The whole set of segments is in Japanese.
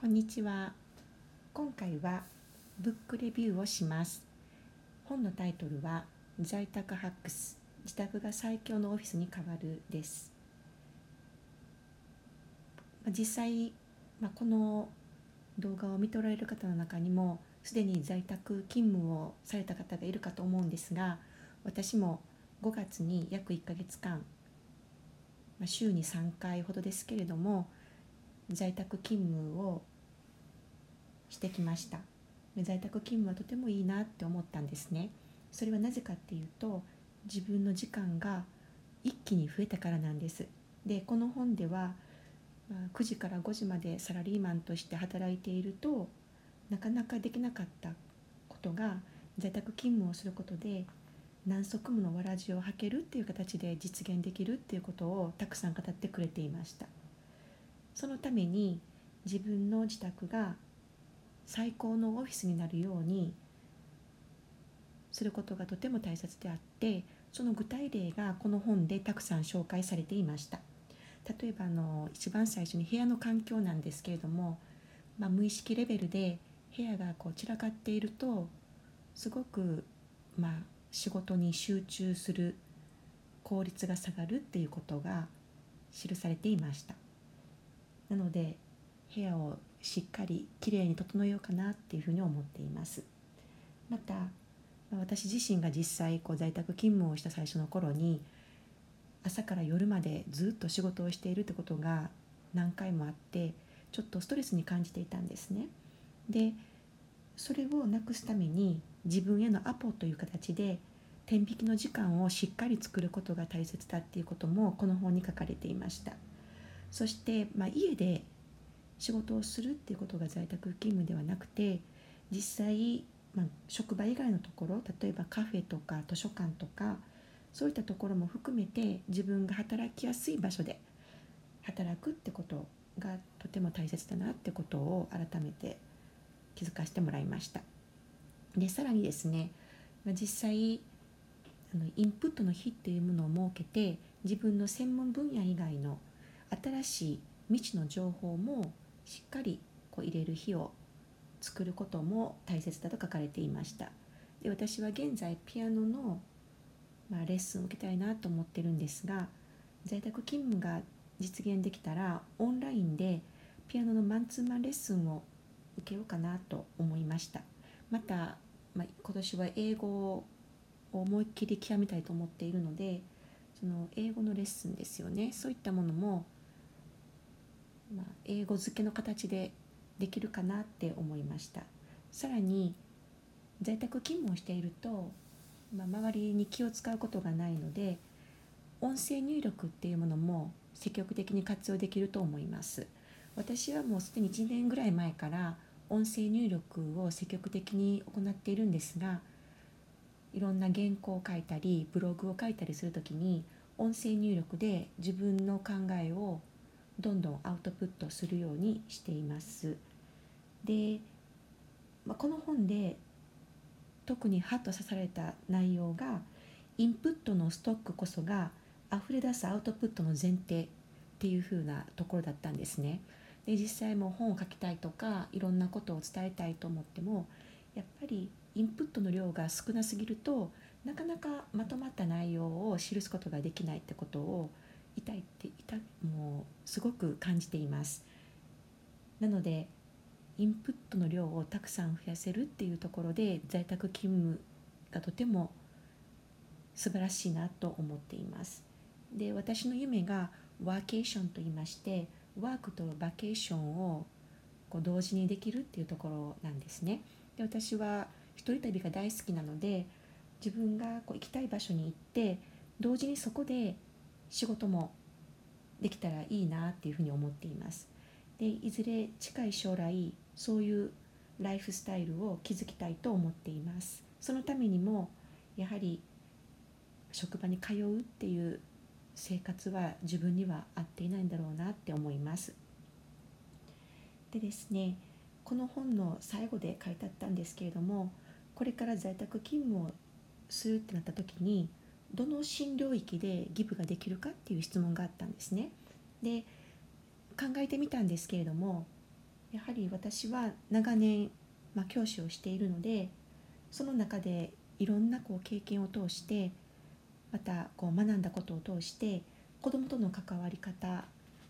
こんにちは。今回はブックレビューをします。本のタイトルは在宅ハックス。自宅が最強のオフィスに変わるです。実際、まあ、この動画を見ておられる方の中にもすでに在宅勤務をされた方がいるかと思うんですが私も5月に約1ヶ月間、まあ、週に3回ほどですけれども在宅勤務をしてきました。在宅勤務はとてもいいなって思ったんですね。それはなぜかっていうと自分の時間が一気に増えたからなんです。でこの本では9時から5時までサラリーマンとして働いているとなかなかできなかったことが在宅勤務をすることで何足ものわらじを履けるっていう形で実現できるっていうことをたくさん語ってくれていました。そのために自分の自宅が最高のオフィスになるようにすることがとても大切であってその具体例がこの本でたくさん紹介されていました。例えばあの一番最初に部屋の環境なんですけれども、まあ、無意識レベルで部屋がこう散らかっているとすごく、まあ、仕事に集中する効率が下がるっていうことが記されていました。なので部屋をしっかりきれいに整えようかなっていうふうに思っています。また私自身が実際こう在宅勤務をした最初の頃に朝から夜までずっと仕事をしているってことが何回もあってちょっとストレスに感じていたんですね。でそれをなくすために自分へのアポという形で天引きの時間をしっかり作ることが大切だっていうこともこの本に書かれていました。そして、まあ、家で仕事をするっていうことが在宅勤務ではなくて実際、まあ、職場以外のところ例えばカフェとか図書館とかそういったところも含めて自分が働きやすい場所で働くってことがとても大切だなってことを改めて気づかせてもらいました。でさらにですね実際あのインプットの日っていうものを設けて自分の専門分野以外の新しい未知の情報もしっかりこう入れる日を作ることも大切だと書かれていました。で私は現在ピアノの、まあ、レッスンを受けたいなと思ってるんですが在宅勤務が実現できたらオンラインでピアノのマンツーマンレッスンを受けようかなと思いました。また、まあ、今年は英語を思いっきり極めたいと思っているのでその英語のレッスンですよね。そういったものもまあ、英語付けの形でできるかなって思いました。さらに在宅勤務をしていると、まあ、周りに気を使うことがないので音声入力っていうものも積極的に活用できると思います。私はもうすでに1年ぐらい前から音声入力を積極的に行っているんですがいろんな原稿を書いたりブログを書いたりする時に音声入力で自分の考えをどんどんアウトプットするようにしています。で、まあ、この本で特にハッと刺された内容がインプットのストックこそが溢れ出すアウトプットの前提っていう風なところだったんですね。で実際も本を書きたいとかいろんなことを伝えたいと思ってもやっぱりインプットの量が少なすぎるとなかなかまとまった内容を記すことができないってことを痛いもうすごく感じています。なのでインプットの量をたくさん増やせるっていうところで在宅勤務がとても素晴らしいなと思っています。で私の夢がワーケーションと言いましてワークとバケーションをこう同時にできるっていうところなんですね。で私は一人旅が大好きなので自分がこう行きたい場所に行って同時にそこで仕事もできたらいいなっていうふうに思っています。でいずれ近い将来そういうライフスタイルを築きたいと思っています。そのためにもやはり職場に通うっていう生活は自分には合っていないんだろうなって思います。でですねこの本の最後で書いてあったんですけれどもこれから在宅勤務をするってなった時にどの新領域でギブができるかっていう質問があったんですね。で考えてみたんですけれどもやはり私は長年、まあ、教師をしているのでその中でいろんなこう経験を通してまたこう学んだことを通して子どもとの関わり方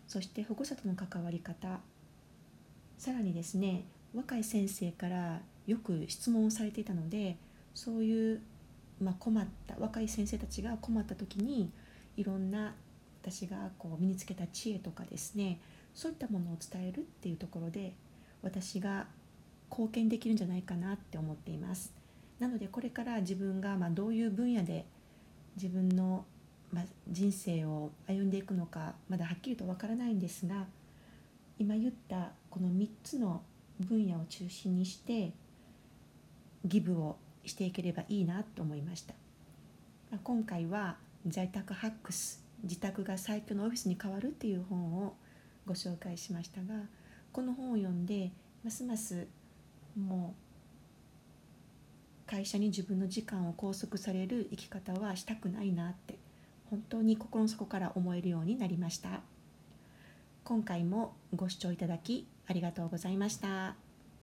そして保護者との関わり方さらにですね若い先生からよく質問をされていたのでそういう、まあ、困った若い先生たちが困った時にいろんな私がこう身につけた知恵とかですねそういったものを伝えるっていうところで私が貢献できるんじゃないかなって思っています。なのでこれから自分がまどういう分野で自分のま人生を歩んでいくのかまだはっきりとわからないんですが今言ったこの3つの分野を中心にしてギブをしていければいいなと思いました今回は在宅ハックス自宅が最強のオフィスに変わるっていう本をご紹介しましたがこの本を読んでますますもう会社に自分の時間を拘束される生き方はしたくないなって本当に心の底から思えるようになりました今回もご視聴いただきありがとうございました。